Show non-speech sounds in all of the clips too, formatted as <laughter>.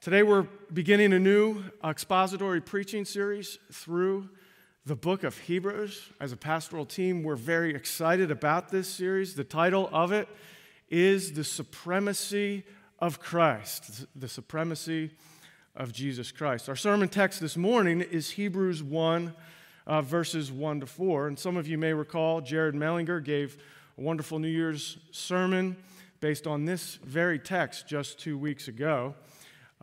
Today, we're beginning a new expository preaching series through the book of Hebrews. As a pastoral team, we're very excited about this series. The title of it is The Supremacy of Christ, the supremacy of Jesus Christ. Our sermon text this morning is Hebrews 1, uh, verses 1 to 4. And some of you may recall Jared Mellinger gave a wonderful New Year's sermon based on this very text just two weeks ago.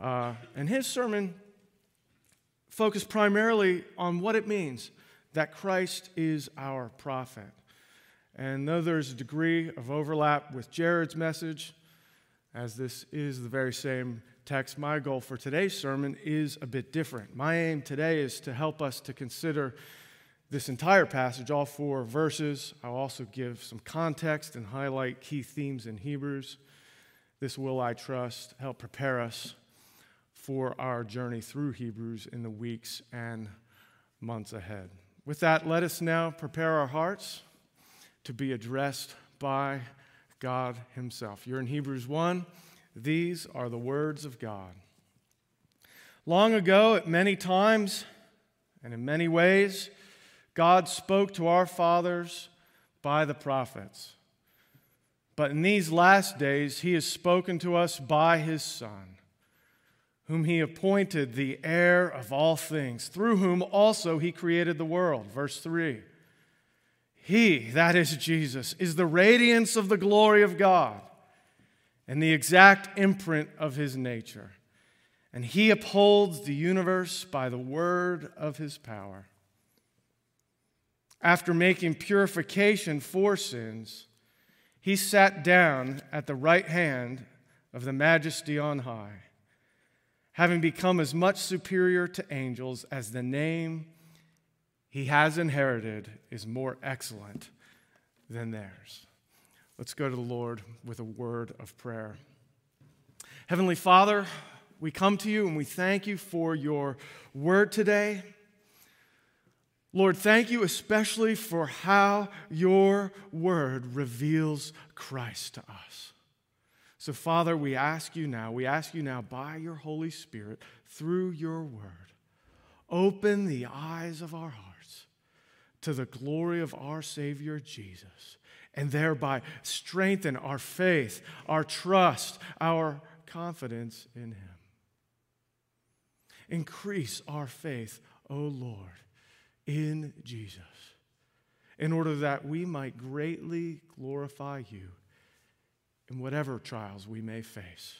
Uh, and his sermon focused primarily on what it means that Christ is our prophet. And though there's a degree of overlap with Jared's message, as this is the very same text, my goal for today's sermon is a bit different. My aim today is to help us to consider this entire passage, all four verses. I'll also give some context and highlight key themes in Hebrews. This will, I trust, help prepare us for our journey through Hebrews in the weeks and months ahead. With that, let us now prepare our hearts to be addressed by God Himself. You're in Hebrews 1. These are the words of God. Long ago, at many times and in many ways, God spoke to our fathers by the prophets. But in these last days, He has spoken to us by His Son whom he appointed the heir of all things, through whom also he created the world. Verse 3. He, that is Jesus, is the radiance of the glory of God and the exact imprint of his nature. And he upholds the universe by the word of his power. After making purification for sins, he sat down at the right hand of the majesty on high having become as much superior to angels as the name he has inherited is more excellent than theirs. Let's go to the Lord with a word of prayer. Heavenly Father, we come to you and we thank you for your word today. Lord, thank you especially for how your word reveals Christ to us. So, Father, we ask you now, we ask you now by your Holy Spirit, through your word, open the eyes of our hearts to the glory of our Savior Jesus, and thereby strengthen our faith, our trust, our confidence in Him. Increase our faith, O Lord, in Jesus, in order that we might greatly glorify you in whatever trials we may face,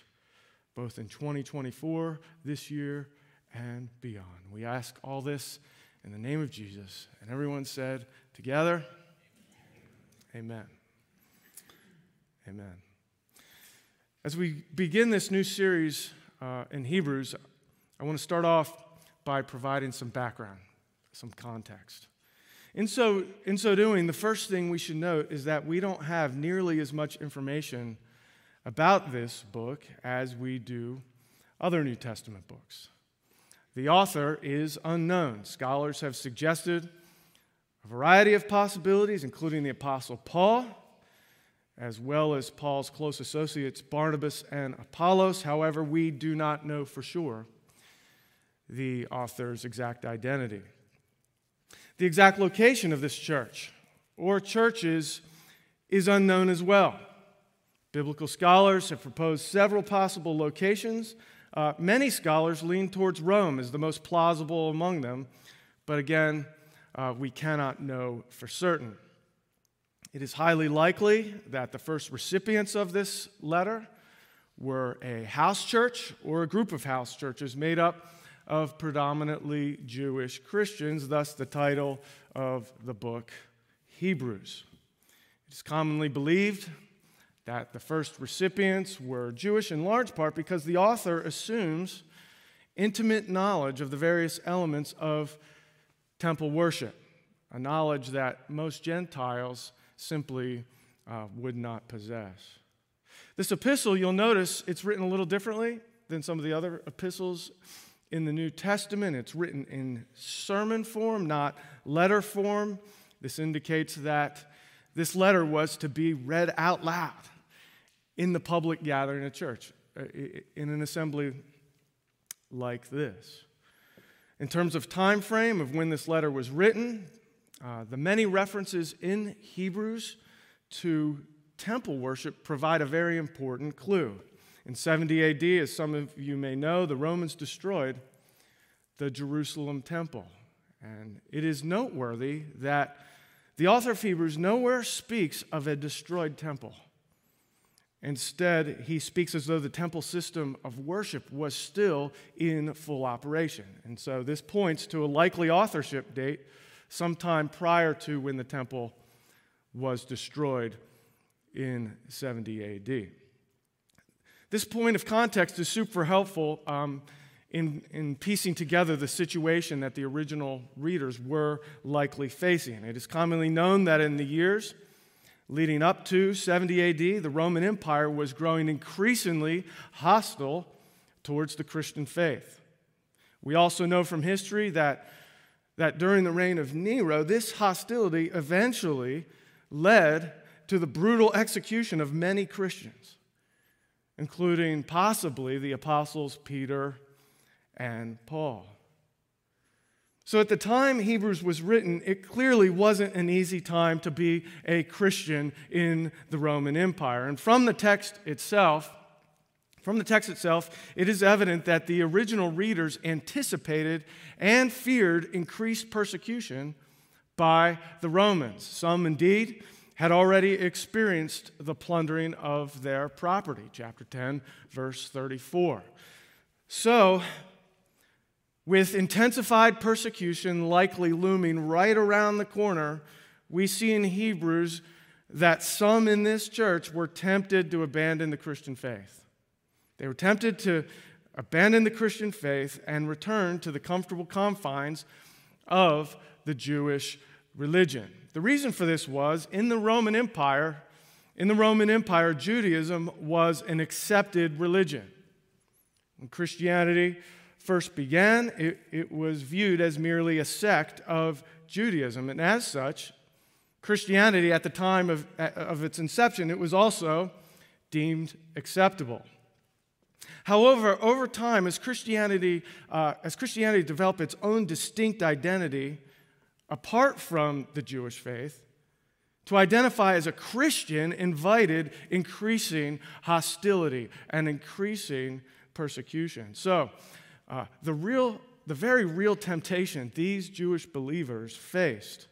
both in 2024, this year, and beyond. We ask all this in the name of Jesus. And everyone said together, Amen. Amen. As we begin this new series uh, in Hebrews, I want to start off by providing some background, some context. In so, in so doing, the first thing we should note is that we don't have nearly as much information about this book as we do other New Testament books. The author is unknown. Scholars have suggested a variety of possibilities, including the Apostle Paul, as well as Paul's close associates Barnabas and Apollos. However, we do not know for sure the author's exact identity the exact location of this church or churches is unknown as well. Biblical scholars have proposed several possible locations. Uh, many scholars lean towards Rome as the most plausible among them, but again, uh, we cannot know for certain. It is highly likely that the first recipients of this letter were a house church or a group of house churches made up of predominantly Jewish Christians, thus the title of the book, Hebrews. It is commonly believed that the first recipients were Jewish in large part because the author assumes intimate knowledge of the various elements of temple worship, a knowledge that most Gentiles simply uh, would not possess. This epistle, you'll notice it's written a little differently than some of the other epistles in the New Testament. It's written in sermon form, not letter form. This indicates that this letter was to be read out loud in the public gathering of church, uh, in an assembly like this. In terms of time frame of when this letter was written, uh, the many references in Hebrews to temple worship provide a very important clue. In 70 AD, as some of you may know, the Romans destroyed the Jerusalem temple. And it is noteworthy that the author of Hebrews nowhere speaks of a destroyed temple. Instead, he speaks as though the temple system of worship was still in full operation. And so this points to a likely authorship date sometime prior to when the temple was destroyed in 70 AD. This point of context is super helpful um, in, in piecing together the situation that the original readers were likely facing. It is commonly known that in the years leading up to 70 AD, the Roman Empire was growing increasingly hostile towards the Christian faith. We also know from history that, that during the reign of Nero, this hostility eventually led to the brutal execution of many Christians, including possibly the apostles Peter and Paul. So at the time Hebrews was written, it clearly wasn't an easy time to be a Christian in the Roman Empire. And from the text itself, from the text itself, it is evident that the original readers anticipated and feared increased persecution by the Romans. Some indeed had already experienced the plundering of their property. Chapter 10, verse 34. So, with intensified persecution likely looming right around the corner, we see in Hebrews that some in this church were tempted to abandon the Christian faith. They were tempted to abandon the Christian faith and return to the comfortable confines of the Jewish religion. The reason for this was in the Roman Empire, in the Roman Empire, Judaism was an accepted religion. When Christianity first began, it, it was viewed as merely a sect of Judaism. And as such, Christianity at the time of, of its inception, it was also deemed acceptable. However, over time, as Christianity, uh, as Christianity developed its own distinct identity apart from the Jewish faith, to identify as a Christian invited increasing hostility and increasing persecution. So, uh, the, real, the very real temptation these Jewish believers faced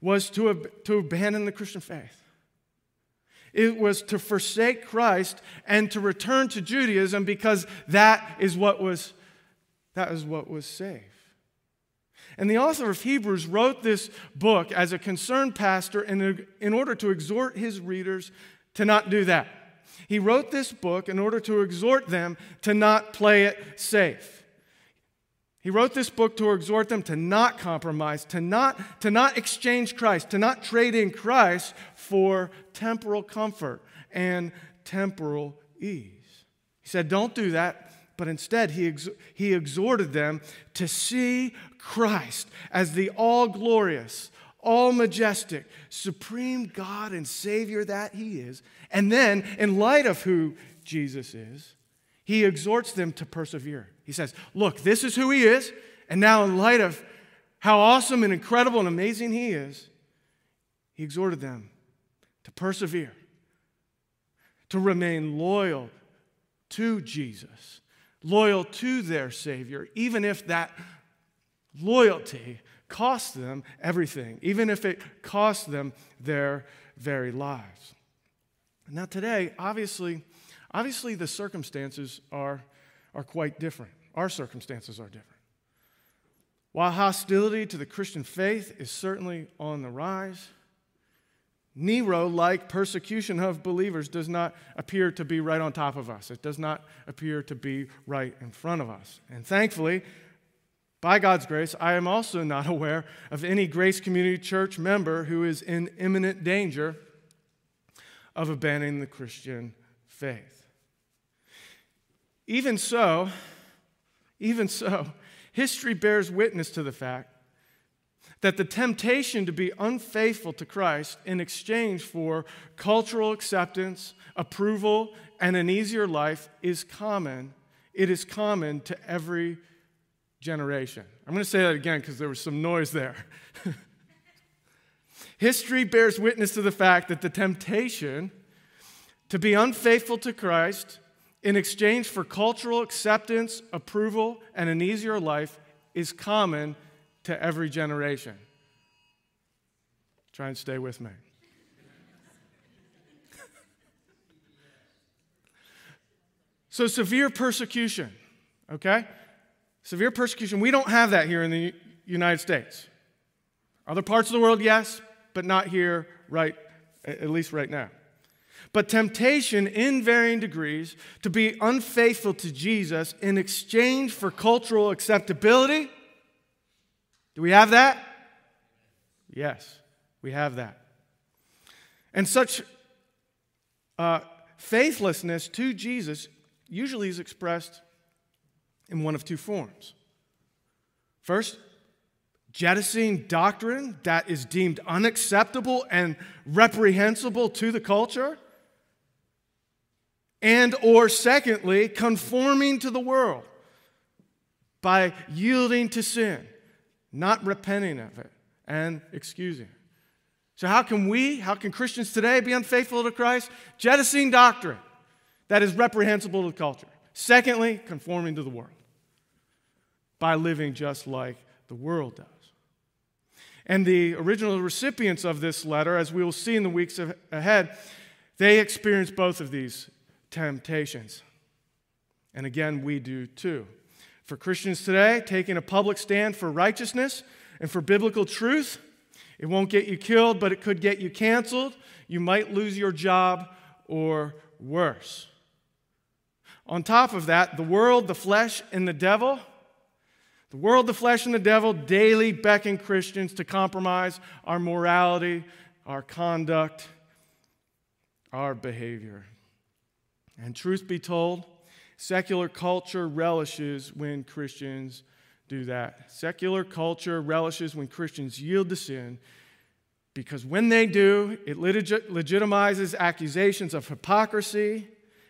was to, ab- to abandon the Christian faith. It was to forsake Christ and to return to Judaism because that is what was, that is what was safe. And the author of Hebrews wrote this book as a concerned pastor in, in order to exhort his readers to not do that. He wrote this book in order to exhort them to not play it safe. He wrote this book to exhort them to not compromise, to not, to not exchange Christ, to not trade in Christ for temporal comfort and temporal ease. He said, Don't do that, but instead, he, ex- he exhorted them to see Christ as the all glorious, all majestic, supreme God and Savior that He is. And then, in light of who Jesus is, He exhorts them to persevere. He says, Look, this is who He is. And now, in light of how awesome and incredible and amazing He is, He exhorted them to persevere, to remain loyal to Jesus, loyal to their Savior, even if that loyalty cost them everything, even if it cost them their very lives. Now, today, obviously, obviously the circumstances are, are quite different. Our circumstances are different. While hostility to the Christian faith is certainly on the rise, Nero like persecution of believers does not appear to be right on top of us. It does not appear to be right in front of us. And thankfully, by God's grace, I am also not <laughs> aware of any Grace Community Church member who is in imminent danger of abandoning the Christian faith. Even so, even so, history bears witness to the fact that the temptation to be unfaithful to Christ in exchange for cultural acceptance, approval, and an easier life is common it is common to every generation. I'm going to say that again because there was some noise there. <laughs> History bears witness to the fact that the temptation to be unfaithful to Christ in exchange for cultural acceptance, approval, and an easier life is common to every generation. Try and stay with me. <laughs> so, severe persecution, okay? Severe persecution, we don't have that here in the United States. Other parts of the world, yes, but not here right at least right now. But temptation in varying degrees to be unfaithful to Jesus in exchange for cultural acceptability. Do we have that? Yes, we have that. And such uh, faithlessness to Jesus usually is expressed in one of two forms. First, jettisoning doctrine that is deemed unacceptable and reprehensible to the culture. And or secondly, conforming to the world by yielding to sin, not repenting of it and excusing. So, how can we, how can Christians today be unfaithful to Christ? Jettisoning doctrine that is reprehensible to the culture. Secondly, conforming to the world by living just like the world does. And the original recipients of this letter, as we will see in the weeks ahead, they experienced both of these temptations. And again, we do too. For Christians today, taking a public stand for righteousness and for biblical truth, it won't get you killed, but it could get you canceled. You might lose your job or worse. On top of that, the world, the flesh, and the devil the world, the flesh, and the devil daily beckon Christians to compromise our morality, our conduct, our behavior. And truth be told, secular culture relishes when Christians do that. Secular culture relishes when Christians yield to sin because when they do, it legitimizes accusations of hypocrisy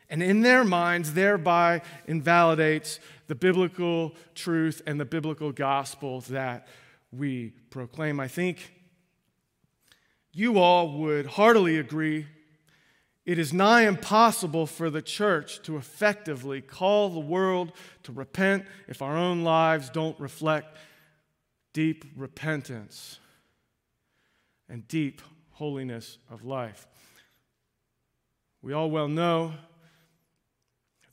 and in their minds thereby invalidates the biblical truth and the biblical gospel that we proclaim. I think you all would heartily agree it is nigh impossible for the church to effectively call the world to repent if our own lives don't reflect deep repentance and deep holiness of life. We all well know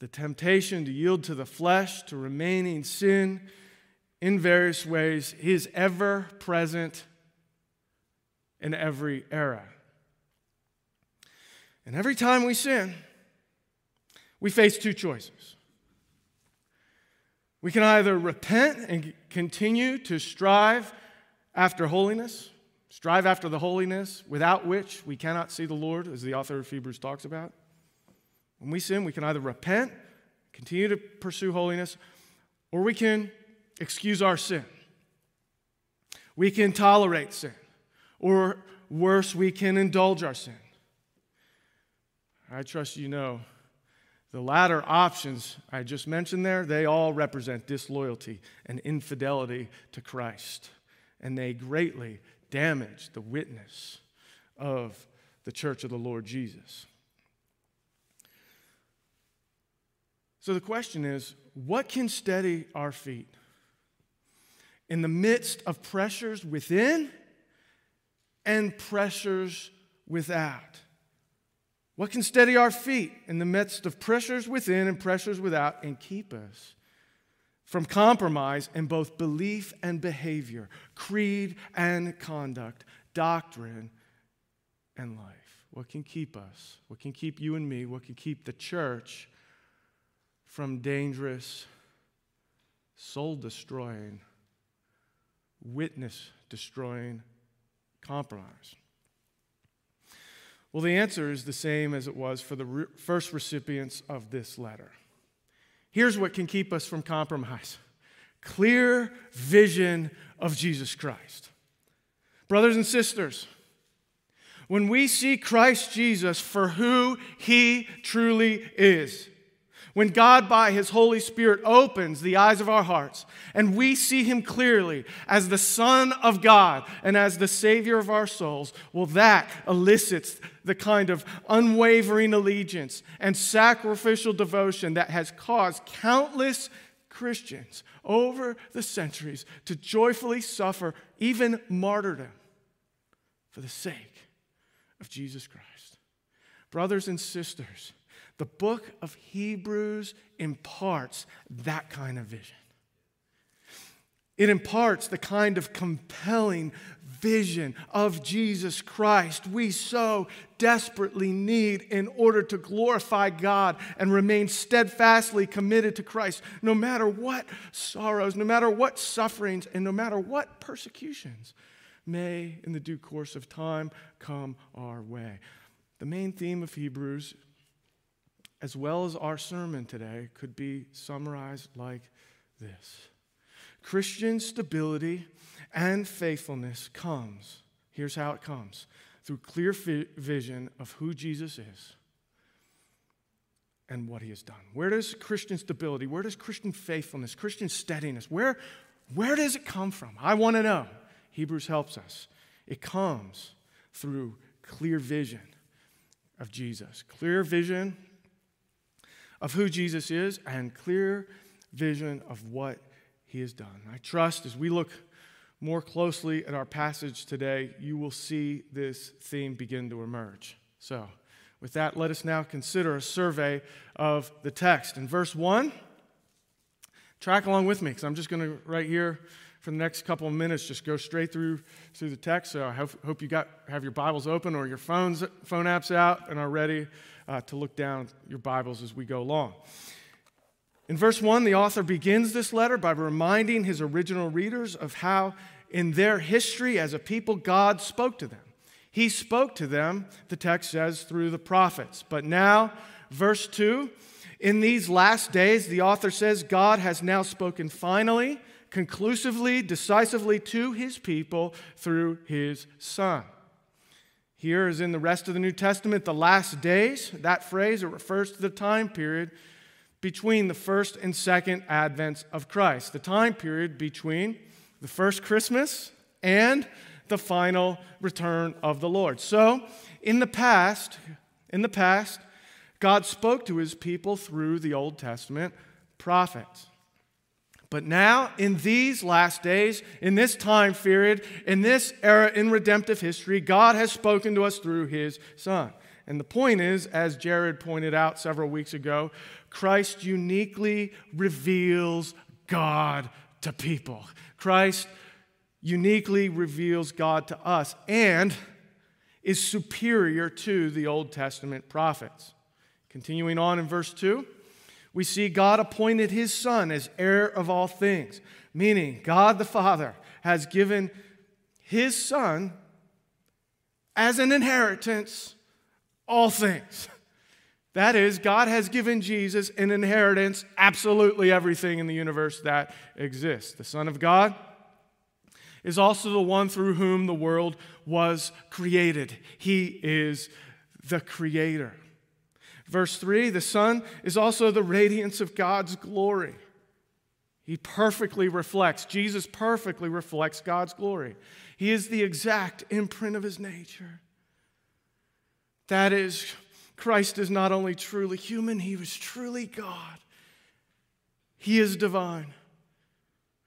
the temptation to yield to the flesh, to remain in sin in various ways, is ever present in every era. And every time we sin, we face two choices. We can either repent and continue to strive after holiness, strive after the holiness without which we cannot see the Lord, as the author of Hebrews talks about. When we sin, we can either repent, continue to pursue holiness, or we can excuse our sin. We can tolerate sin, or worse, we can indulge our sin. I trust you know the latter options I just mentioned there, they all represent disloyalty and infidelity to Christ. And they greatly damage the witness of the church of the Lord Jesus. So the question is what can steady our feet? In the midst of pressures within and pressures without. What can steady our feet in the midst of pressures within and pressures without and keep us from compromise in both belief and behavior, creed and conduct, doctrine and life? What can keep us? What can keep you and me? What can keep the church from dangerous, soul destroying, witness destroying compromise? Well, the answer is the same as it was for the re- first recipients of this letter. Here's what can keep us from compromise clear vision of Jesus Christ. Brothers and sisters, when we see Christ Jesus for who he truly is, When God, by His Holy Spirit, opens the eyes of our hearts and we see Him clearly as the Son of God and as the Savior of our souls, well, that elicits the kind of unwavering allegiance and sacrificial devotion that has caused countless Christians over the centuries to joyfully suffer even martyrdom for the sake of Jesus Christ. Brothers and sisters, the book of Hebrews imparts that kind of vision. It imparts the kind of compelling vision of Jesus Christ we so desperately need in order to glorify God and remain steadfastly committed to Christ, no matter what sorrows, no matter what sufferings, and no matter what persecutions may, in the due course of time, come our way. The main theme of Hebrews as well as our sermon today, could be summarized like this Christian stability and faithfulness comes, here's how it comes through clear vision of who Jesus is and what he has done. Where does Christian stability, where does Christian faithfulness, Christian steadiness, where, where does it come from? I want to know. Hebrews helps us. It comes through clear vision of Jesus. Clear vision of who Jesus is and clear vision of what he has done. I trust as we look more closely at our passage today, you will see this theme begin to emerge. So, with that, let us now consider a survey of the text. In verse 1, track along with me because I'm just going to, right here, for the next couple of minutes, just go straight through through the text. So I hope, hope you got have your Bibles open or your phones phone apps out and are ready uh, to look down your Bibles as we go along. In verse 1, the author begins this letter by reminding his original readers of how, in their history as a people, God spoke to them. He spoke to them, the text says, through the prophets. But now, verse 2, in these last days, the author says, God has now spoken finally, conclusively, decisively to his people through his Son. Here, as in the rest of the New Testament, the last days, that phrase, it refers to the time period between the first and second advents of Christ, the time period between the first Christmas and the final return of the Lord. So, in the past, in the past, God spoke to his people through the Old Testament prophets. But now, in these last days, in this time period, in this era in redemptive history, God has spoken to us through his Son. And the point is, as Jared pointed out several weeks ago, Christ uniquely reveals God to people. Christ uniquely reveals God to us and is superior to the Old Testament prophets. Continuing on in verse 2 we see God appointed his Son as heir of all things, meaning God the Father has given his Son as an inheritance all things. That is, God has given Jesus an inheritance, absolutely everything in the universe that exists. The Son of God is also the one through whom the world was created. He is the Creator. Verse 3 the son is also the radiance of God's glory. He perfectly reflects, Jesus perfectly reflects God's glory. He is the exact imprint of his nature. That is, Christ is not only truly human, he was truly God. He is divine.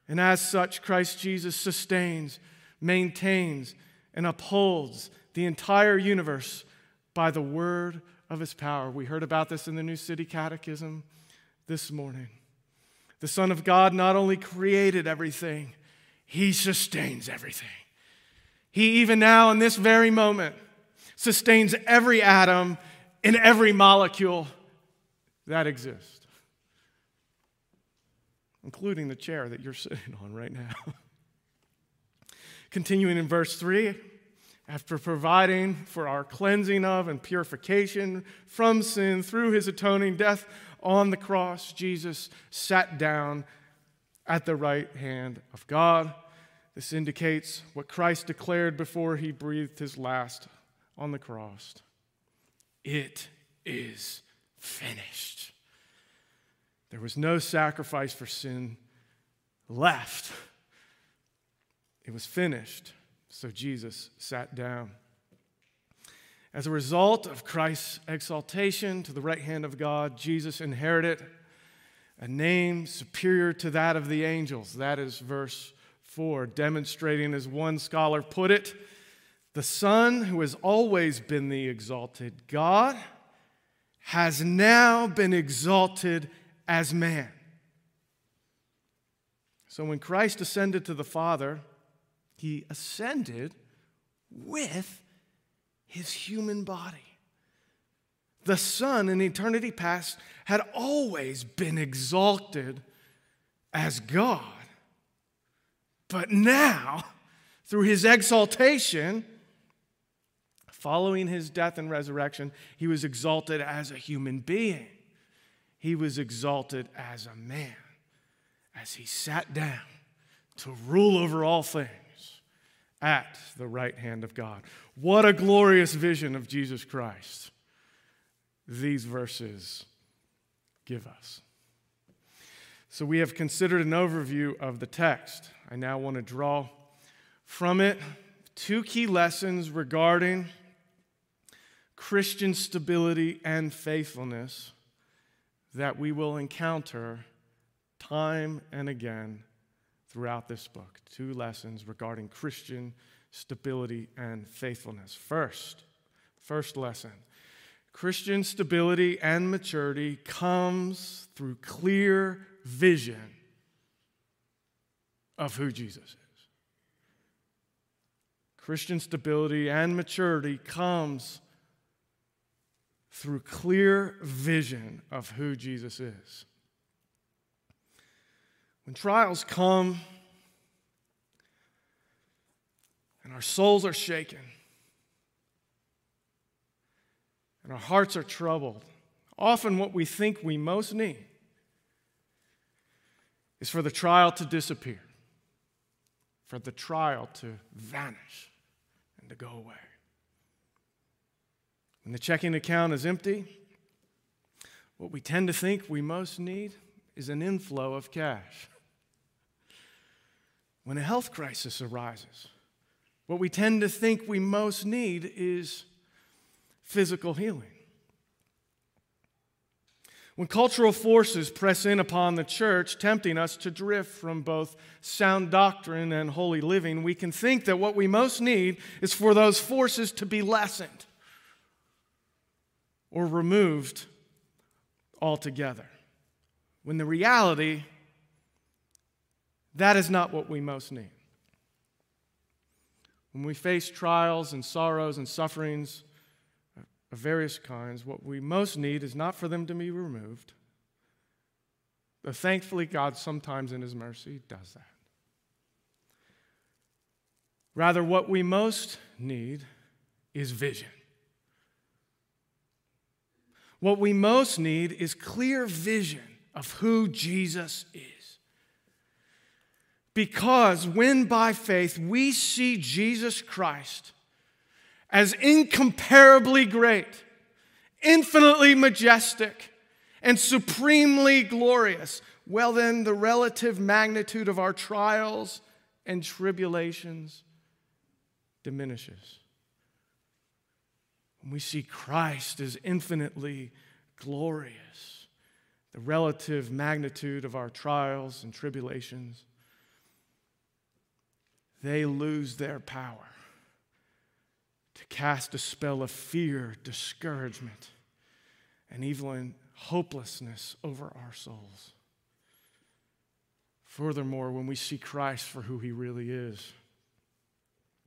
And as such, Christ Jesus sustains, maintains, and upholds the entire universe by the word of his power. We heard about this in the New City Catechism this morning. The Son of God not only created everything, he sustains everything. He, even now, in this very moment, sustains every atom in every molecule that exists, including the chair that you're <laughs> sitting on right now. Continuing in verse 3 after providing for our cleansing of and purification from sin through his atoning death on the cross, Jesus sat down at the right hand of God. This indicates what Christ declared before he breathed his last on the cross It is finished. There was no sacrifice for sin left. It was finished. So Jesus sat down. As a result of Christ's exaltation to the right hand of God, Jesus inherited a name superior to that of the angels. That is verse 4, demonstrating, as one scholar put it, the Son, who has always been the exalted God, has now been exalted as man. So when Christ ascended to the Father, he ascended with his human body. The Son in eternity past had always been exalted as God. But now, through his exaltation, following his death and resurrection, he was exalted as a human being. He was exalted as a man as he sat down to rule over all things at the right hand of God. What a glorious vision of Jesus Christ these verses give us. So, we have considered an overview of the text. I now want to draw from it two key lessons regarding Christian stability and faithfulness that we will encounter time and again throughout this book. Two lessons regarding Christian stability and faithfulness. First, first lesson Christian stability and maturity comes through clear vision of who Jesus is. Christian stability and maturity comes through clear vision of who Jesus is. When trials come and our souls are shaken, and our hearts are troubled, often what we think we most need is for the trial to disappear, for the trial to vanish and to go away. When the checking account is empty, what we tend to think we most need is an inflow of cash. When a health crisis arises, what we tend to think we most need is physical healing. When cultural forces press in upon the church, tempting us to drift from both sound doctrine and holy living, we can think that what we most need is for those forces to be lessened or removed altogether. When the reality, that is not what we most need. When we face trials and sorrows and sufferings, of various kinds, what we most need is not for them to be removed. But thankfully, God sometimes in His mercy does that. Rather, what we most need is vision. What we most need is clear vision of who Jesus is. Because when by faith we see Jesus Christ as incomparably great, infinitely majestic, and supremely glorious, well, then the relative magnitude of our trials and tribulations diminishes. When we see Christ as infinitely glorious, the relative magnitude of our trials and tribulations, they lose their power to cast a spell of fear, discouragement, and even hopelessness over our souls. Furthermore, when we see Christ for who he really is,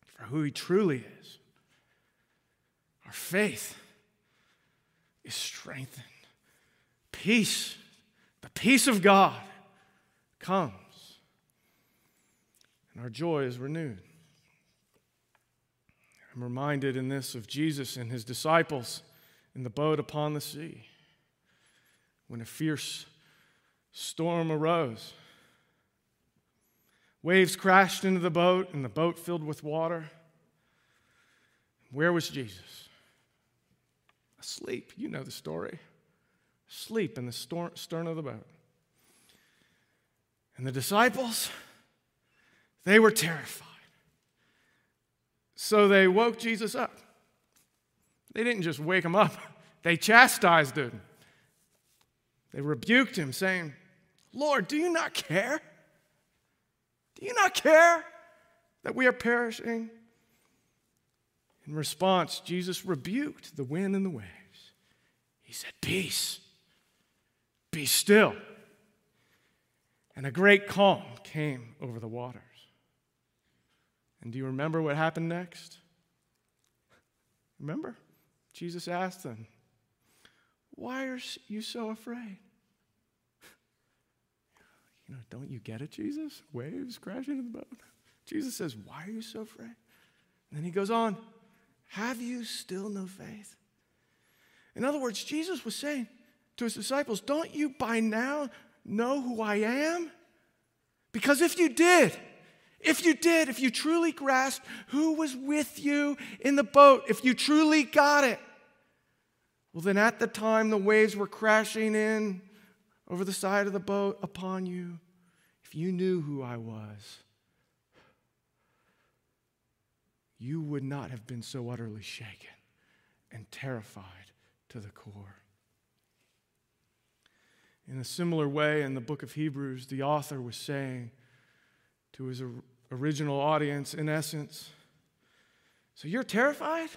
for who he truly is, our faith is strengthened. Peace, the peace of God, comes, and our joy is renewed. I'm reminded in this of Jesus and his disciples in the boat upon the sea when a fierce storm arose. Waves crashed into the boat, and the boat filled with water. Where was Jesus? Asleep. You know the story. Asleep in the stern of the boat. And the disciples, they were terrified. So they woke Jesus up. They didn't just wake him up, <laughs> they chastised him. They rebuked him, saying, Lord, do you not care? Do you not care that we are perishing? In response, Jesus rebuked the wind and the waves. He said, Peace, be still. And a great calm came over the waters. And do you remember what happened next? Remember? Jesus asked them, Why are you so afraid? <laughs> You know, don't you get it, Jesus? Waves crashing in the boat. Jesus says, Why are you so afraid? And then he goes on, Have you still no faith? In other words, Jesus was saying to his disciples, Don't you by now know who I am? Because if you did, if you did, if you truly grasped who was with you in the boat, if you truly got it, well, then at the time the waves were crashing in over the side of the boat upon you, if you knew who I was, you would not have been so utterly shaken and terrified to the core. In a similar way, in the book of Hebrews, the author was saying to his original audience, in essence, So you're terrified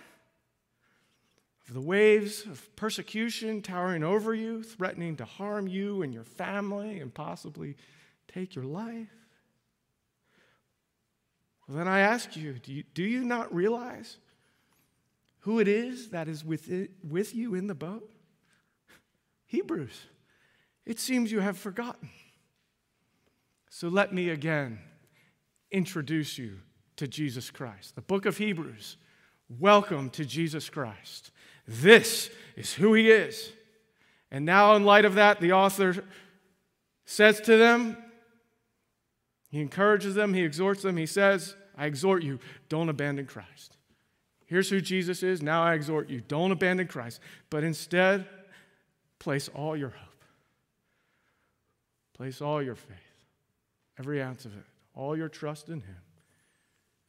of the waves of persecution towering over you, threatening to harm you and your family and possibly take your life? Well, then I ask you do, you, do you not realize who it is that is with, it, with you in the boat? Hebrews. It seems you have forgotten. So let me again introduce you to Jesus Christ. The book of Hebrews. Welcome to Jesus Christ. This is who he is. And now, in light of that, the author says to them, he encourages them, he exhorts them, he says, I exhort you, don't abandon Christ. Here's who Jesus is. Now I exhort you, don't abandon Christ, but instead, place all your hope, place all your faith, every ounce of it, all your trust in Him.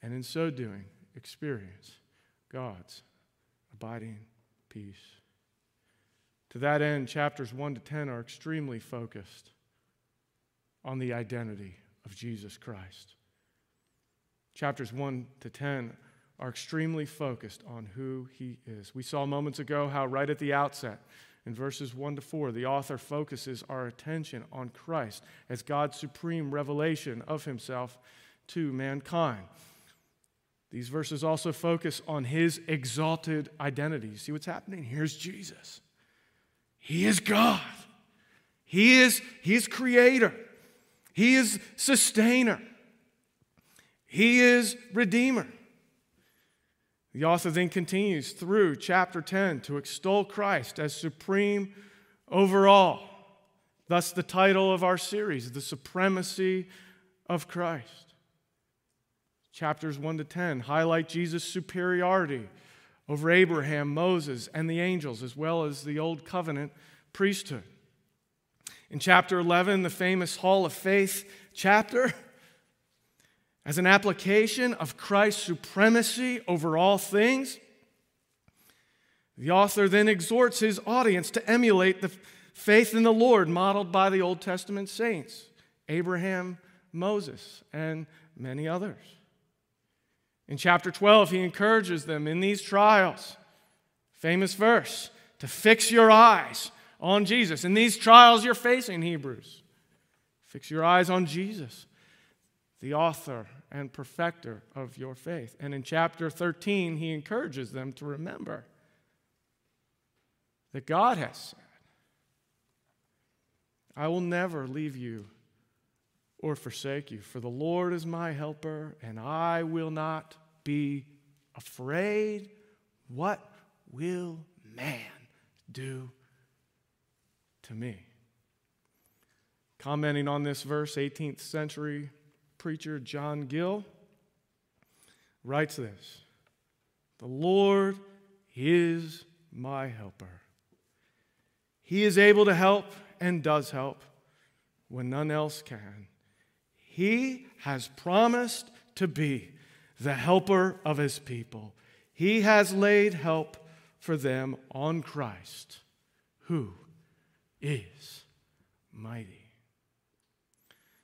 And in so doing, experience God's abiding peace. To that end, chapters 1 to 10 are extremely focused on the identity of Jesus Christ. Chapters 1 to 10 are extremely focused on who he is. We saw moments ago how, right at the outset, in verses 1 to 4, the author focuses our attention on Christ as God's supreme revelation of himself to mankind. These verses also focus on his exalted identity. You see what's happening? Here's Jesus. He is God. He is, he is creator. He is sustainer. He is redeemer. The author then continues through chapter 10 to extol Christ as supreme over all. Thus, the title of our series, The Supremacy of Christ. Chapters 1 to 10 highlight Jesus' superiority over Abraham, Moses, and the angels, as well as the Old Covenant priesthood. In chapter 11, the famous Hall of Faith chapter, <laughs> as an application of Christ's supremacy over all things, the author then exhorts his audience to emulate the faith in the Lord modeled by the Old Testament saints, Abraham, Moses, and many others. In chapter 12, he encourages them in these trials, famous verse, to fix your eyes on Jesus. In these trials you're facing, Hebrews, fix your eyes on Jesus, the author and perfecter of your faith. And in chapter 13, he encourages them to remember that God has said, I will never leave you or forsake you, for the Lord is my helper, and I will not be afraid. What will man do to me. Commenting on this verse, 18th century preacher John Gill writes this The Lord is my helper. He is able to help and does help when none else can. He has promised to be the helper of his people. He has laid help for them on Christ, who is mighty.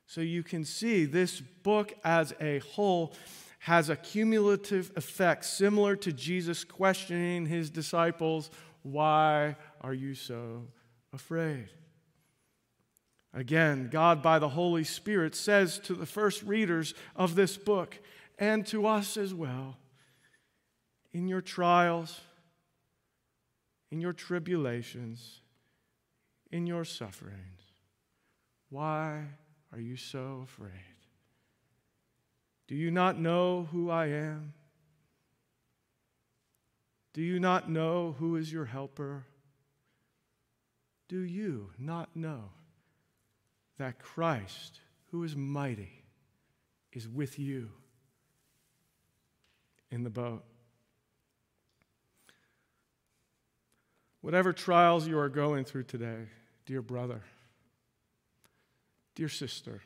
So you can see this book as a whole has a cumulative effect similar to Jesus questioning his disciples, Why are you so afraid? Again, God, by the Holy Spirit, says to the first readers of this book and to us as well in your trials, in your tribulations, in your sufferings, why are you so afraid? Do you not know who I am? Do you not know who is your helper? Do you not know that Christ, who is mighty, is with you in the boat? Whatever trials you are going through today, dear brother, dear sister,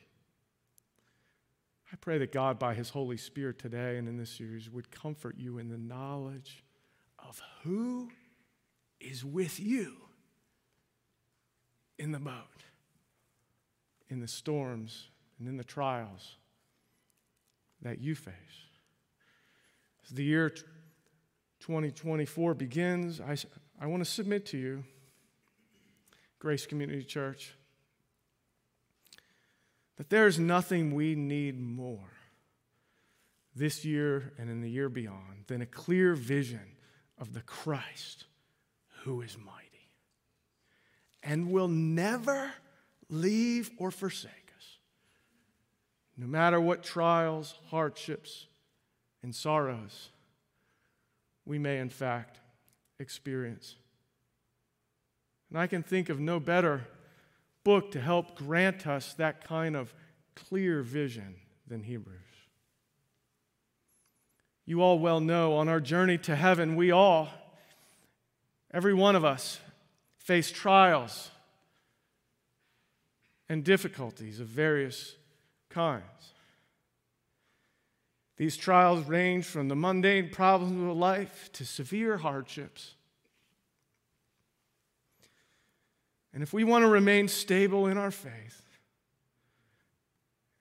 I pray that God, by His Holy Spirit today and in this series, would comfort you in the knowledge of who is with you in the boat, in the storms, and in the trials that you face. As the year 2024 begins, I, I want to submit to you, Grace Community Church, that there is nothing we need more this year and in the year beyond than a clear vision of the Christ who is mighty and will never leave or forsake us. No matter what trials, hardships, and sorrows we may, in fact, experience. And I can think of no better book to help grant us that kind of clear vision than Hebrews. You all well know on our journey to heaven, we all, every one of us, face trials and difficulties of various kinds. These trials range from the mundane problems of life to severe hardships. And if we want to remain stable in our faith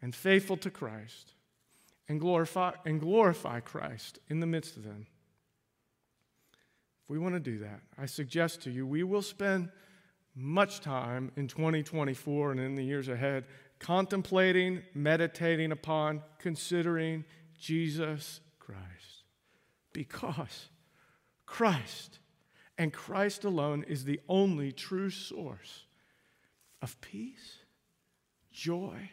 and faithful to Christ and glorify, and glorify Christ in the midst of them, if we want to do that, I suggest to you we will spend much time in 2024 and in the years ahead contemplating, meditating upon, considering Jesus Christ. Because Christ and Christ alone is the only true source of peace, joy,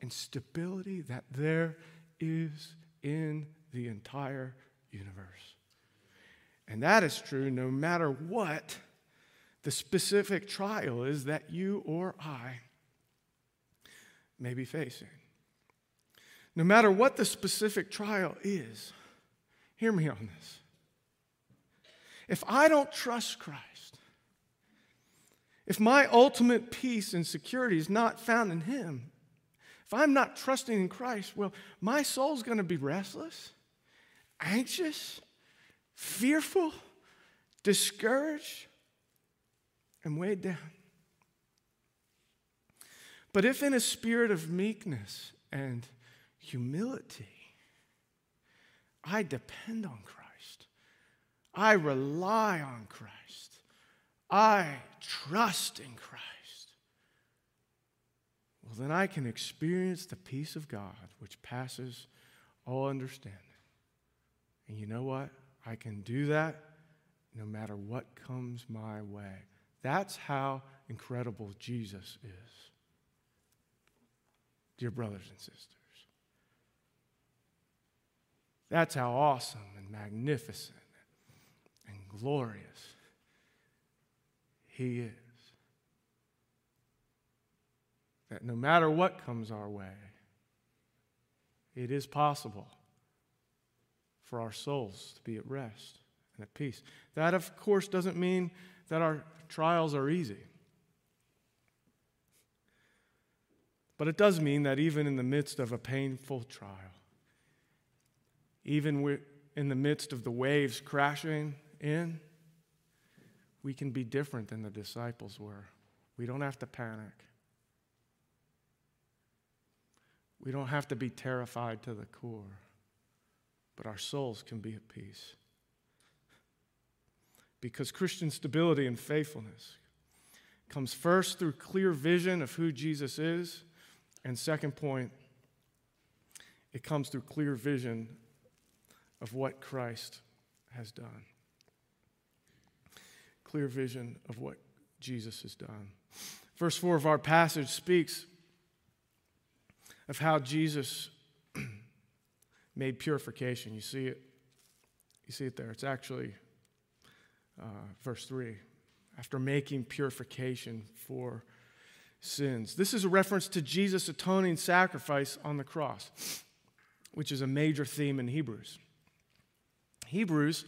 and stability that there is in the entire universe. And that is true no matter what the specific trial is that you or I may be facing. No matter what the specific trial is, hear me on this. If I don't trust Christ, if my ultimate peace and security is not found in Him, if I'm not trusting in Christ, well, my soul's going to be restless, anxious, fearful, discouraged, and weighed down. But if in a spirit of meekness and humility, I depend on Christ. I rely on Christ. I trust in Christ. Well, then I can experience the peace of God which passes all understanding. And you know what? I can do that no matter what comes my way. That's how incredible Jesus is. Dear brothers and sisters. That's how awesome and magnificent glorious He is. That no matter what comes our way, it is possible for our souls to be at rest and at peace. That, of course, doesn't mean that our trials are easy. But it does mean that even in the midst of a painful trial, even in the midst of the waves crashing in, we can be different than the disciples were. We don't have to panic. We don't have to be terrified to the core, but our souls can be at peace. Because Christian stability and faithfulness comes first through clear vision of who Jesus is, and second point, it comes through clear vision of what Christ has done. Clear vision of what Jesus has done. Verse 4 of our passage speaks of how Jesus <clears throat> made purification. You see it. You see it there. It's actually uh, verse 3. After making purification for sins. This is a reference to Jesus' atoning sacrifice on the cross, which is a major theme in Hebrews. Hebrews,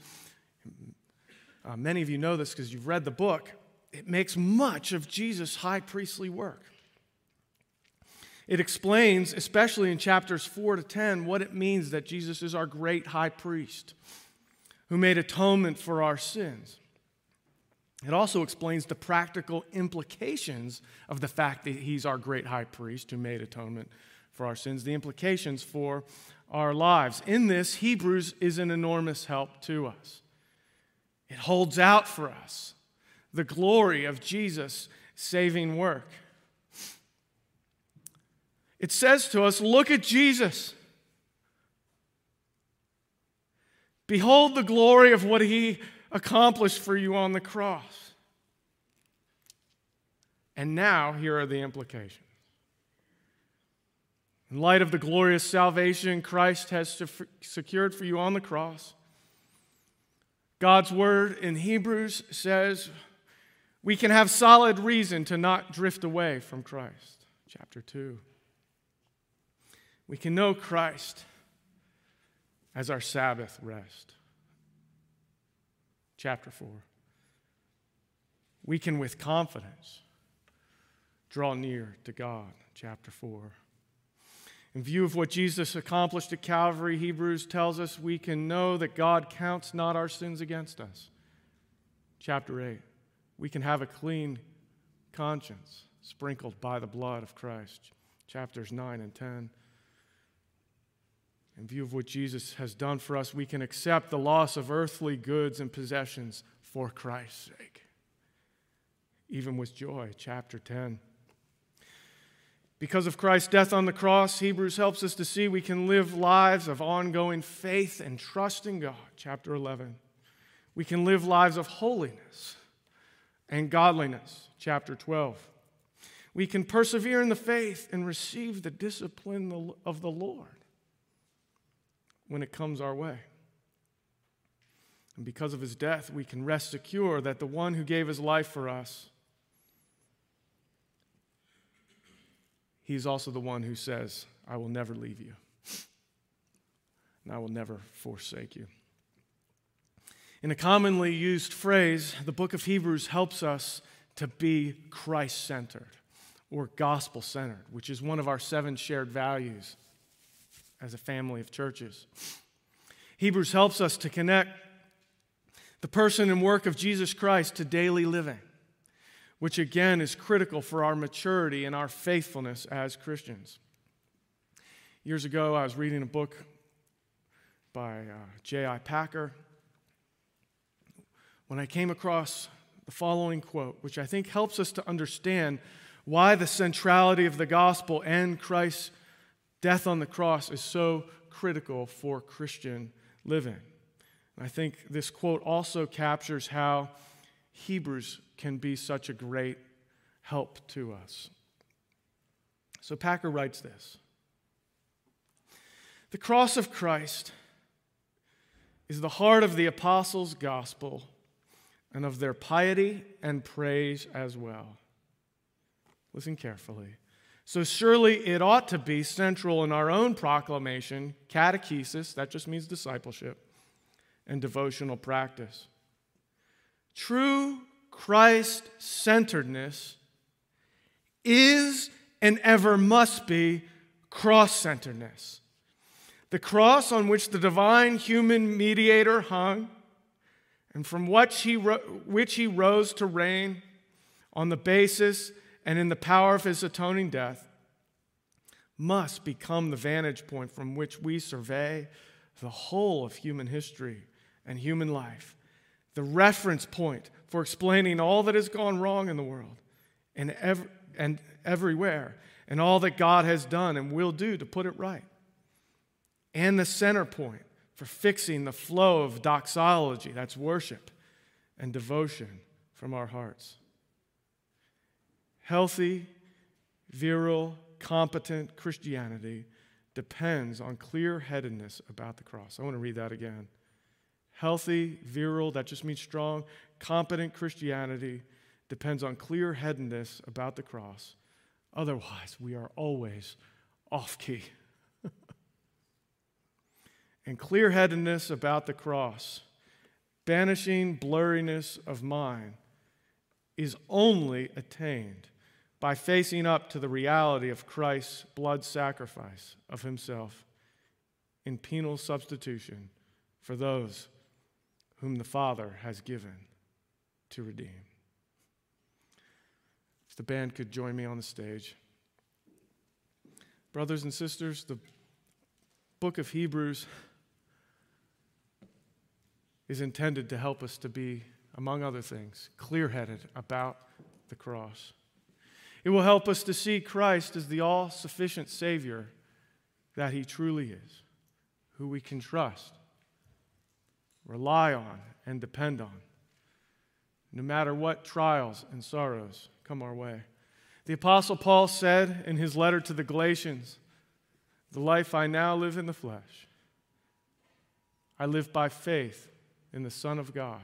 uh, many of you know this because you've read the book, it makes much of Jesus' high priestly work. It explains, especially in chapters 4 to 10, what it means that Jesus is our great high priest who made atonement for our sins. It also explains the practical implications of the fact that he's our great high priest who made atonement for our sins, the implications for our lives. In this, Hebrews is an enormous help to us. It holds out for us the glory of Jesus' saving work. It says to us, Look at Jesus. Behold the glory of what he accomplished for you on the cross. And now, here are the implications. In light of the glorious salvation Christ has secured for you on the cross, God's word in Hebrews says we can have solid reason to not drift away from Christ. Chapter 2 we can know Christ as our Sabbath rest. Chapter 4. We can with confidence draw near to God. Chapter 4. In view of what Jesus accomplished at Calvary, Hebrews tells us we can know that God counts not our sins against us. Chapter 8. We can have a clean conscience sprinkled by the blood of Christ. Chapters 9 and 10 in view of what Jesus has done for us, we can accept the loss of earthly goods and possessions for Christ's sake, even with joy. Chapter 10. Because of Christ's death on the cross, Hebrews helps us to see we can live lives of ongoing faith and trust in God. Chapter 11. We can live lives of holiness and godliness. Chapter 12. We can persevere in the faith and receive the discipline of the Lord when it comes our way. And because of his death, we can rest secure that the one who gave his life for us, he's also the one who says, I will never leave you, and I will never forsake you. In a commonly used phrase, the book of Hebrews helps us to be Christ centered or gospel centered, which is one of our seven shared values as a family of churches. Hebrews helps us to connect the person and work of Jesus Christ to daily living, which again is critical for our maturity and our faithfulness as Christians. Years ago, I was reading a book by uh, J.I. Packer when I came across the following quote, which I think helps us to understand why the centrality of the gospel and Christ's Death on the cross is so critical for Christian living. And I think this quote also captures how Hebrews can be such a great help to us. So Packer writes this The cross of Christ is the heart of the apostles' gospel and of their piety and praise as well. Listen carefully. So surely it ought to be central in our own proclamation, catechesis, that just means discipleship, and devotional practice. True Christ centeredness is and ever must be cross centeredness. The cross on which the divine human mediator hung, and from which he, which he rose to reign on the basis and in the power of his atoning death, must become the vantage point from which we survey the whole of human history and human life, the reference point for explaining all that has gone wrong in the world and, ev- and everywhere, and all that God has done and will do to put it right, and the center point for fixing the flow of doxology that's worship and devotion from our hearts. Healthy, virile, competent Christianity depends on clear headedness about the cross. I want to read that again. Healthy, virile, that just means strong, competent Christianity depends on clear headedness about the cross. Otherwise, we are always off key. <laughs> and clear headedness about the cross, banishing blurriness of mind, is only attained by facing up to the reality of Christ's blood sacrifice of himself in penal substitution for those whom the Father has given to redeem. If the band could join me on the stage. Brothers and sisters, the book of Hebrews is intended to help us to be, among other things, clear headed about the cross. It will help us to see Christ as the all sufficient Savior that He truly is, who we can trust, rely on, and depend on, no matter what trials and sorrows come our way. The Apostle Paul said in his letter to the Galatians, The life I now live in the flesh, I live by faith in the Son of God,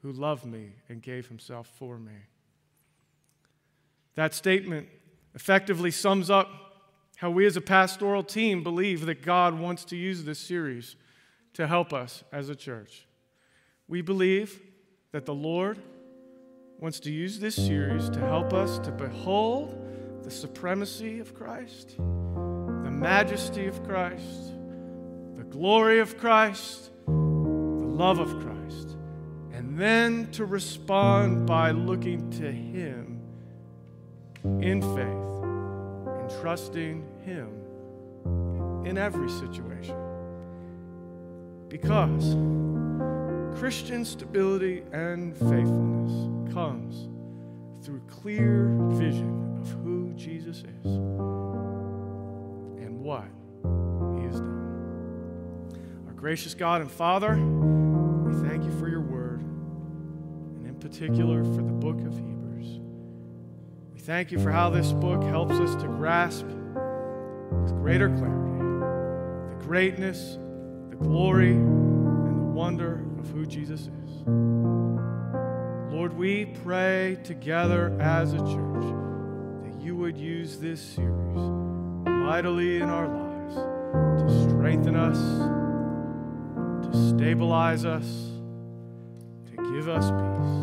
who loved me and gave himself for me. That statement effectively sums up how we as a pastoral team believe that God wants to use this series to help us as a church. We believe that the Lord wants to use this series to help us to behold the supremacy of Christ, the majesty of Christ, the glory of Christ, the love of Christ, and then to respond by looking to Him in faith, and trusting Him in every situation. Because Christian stability and faithfulness comes through clear vision of who Jesus is and what He has done. Our gracious God and Father, we thank you for your word, and in particular for the book of Hebrews. We thank you for how this book helps us to grasp with greater clarity the greatness, the glory, and the wonder of who Jesus is. Lord, we pray together as a church that you would use this series mightily in our lives to strengthen us, to stabilize us, to give us peace.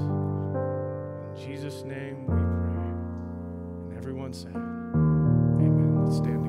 In Jesus' name we pray. And everyone said, Amen. Let's stand.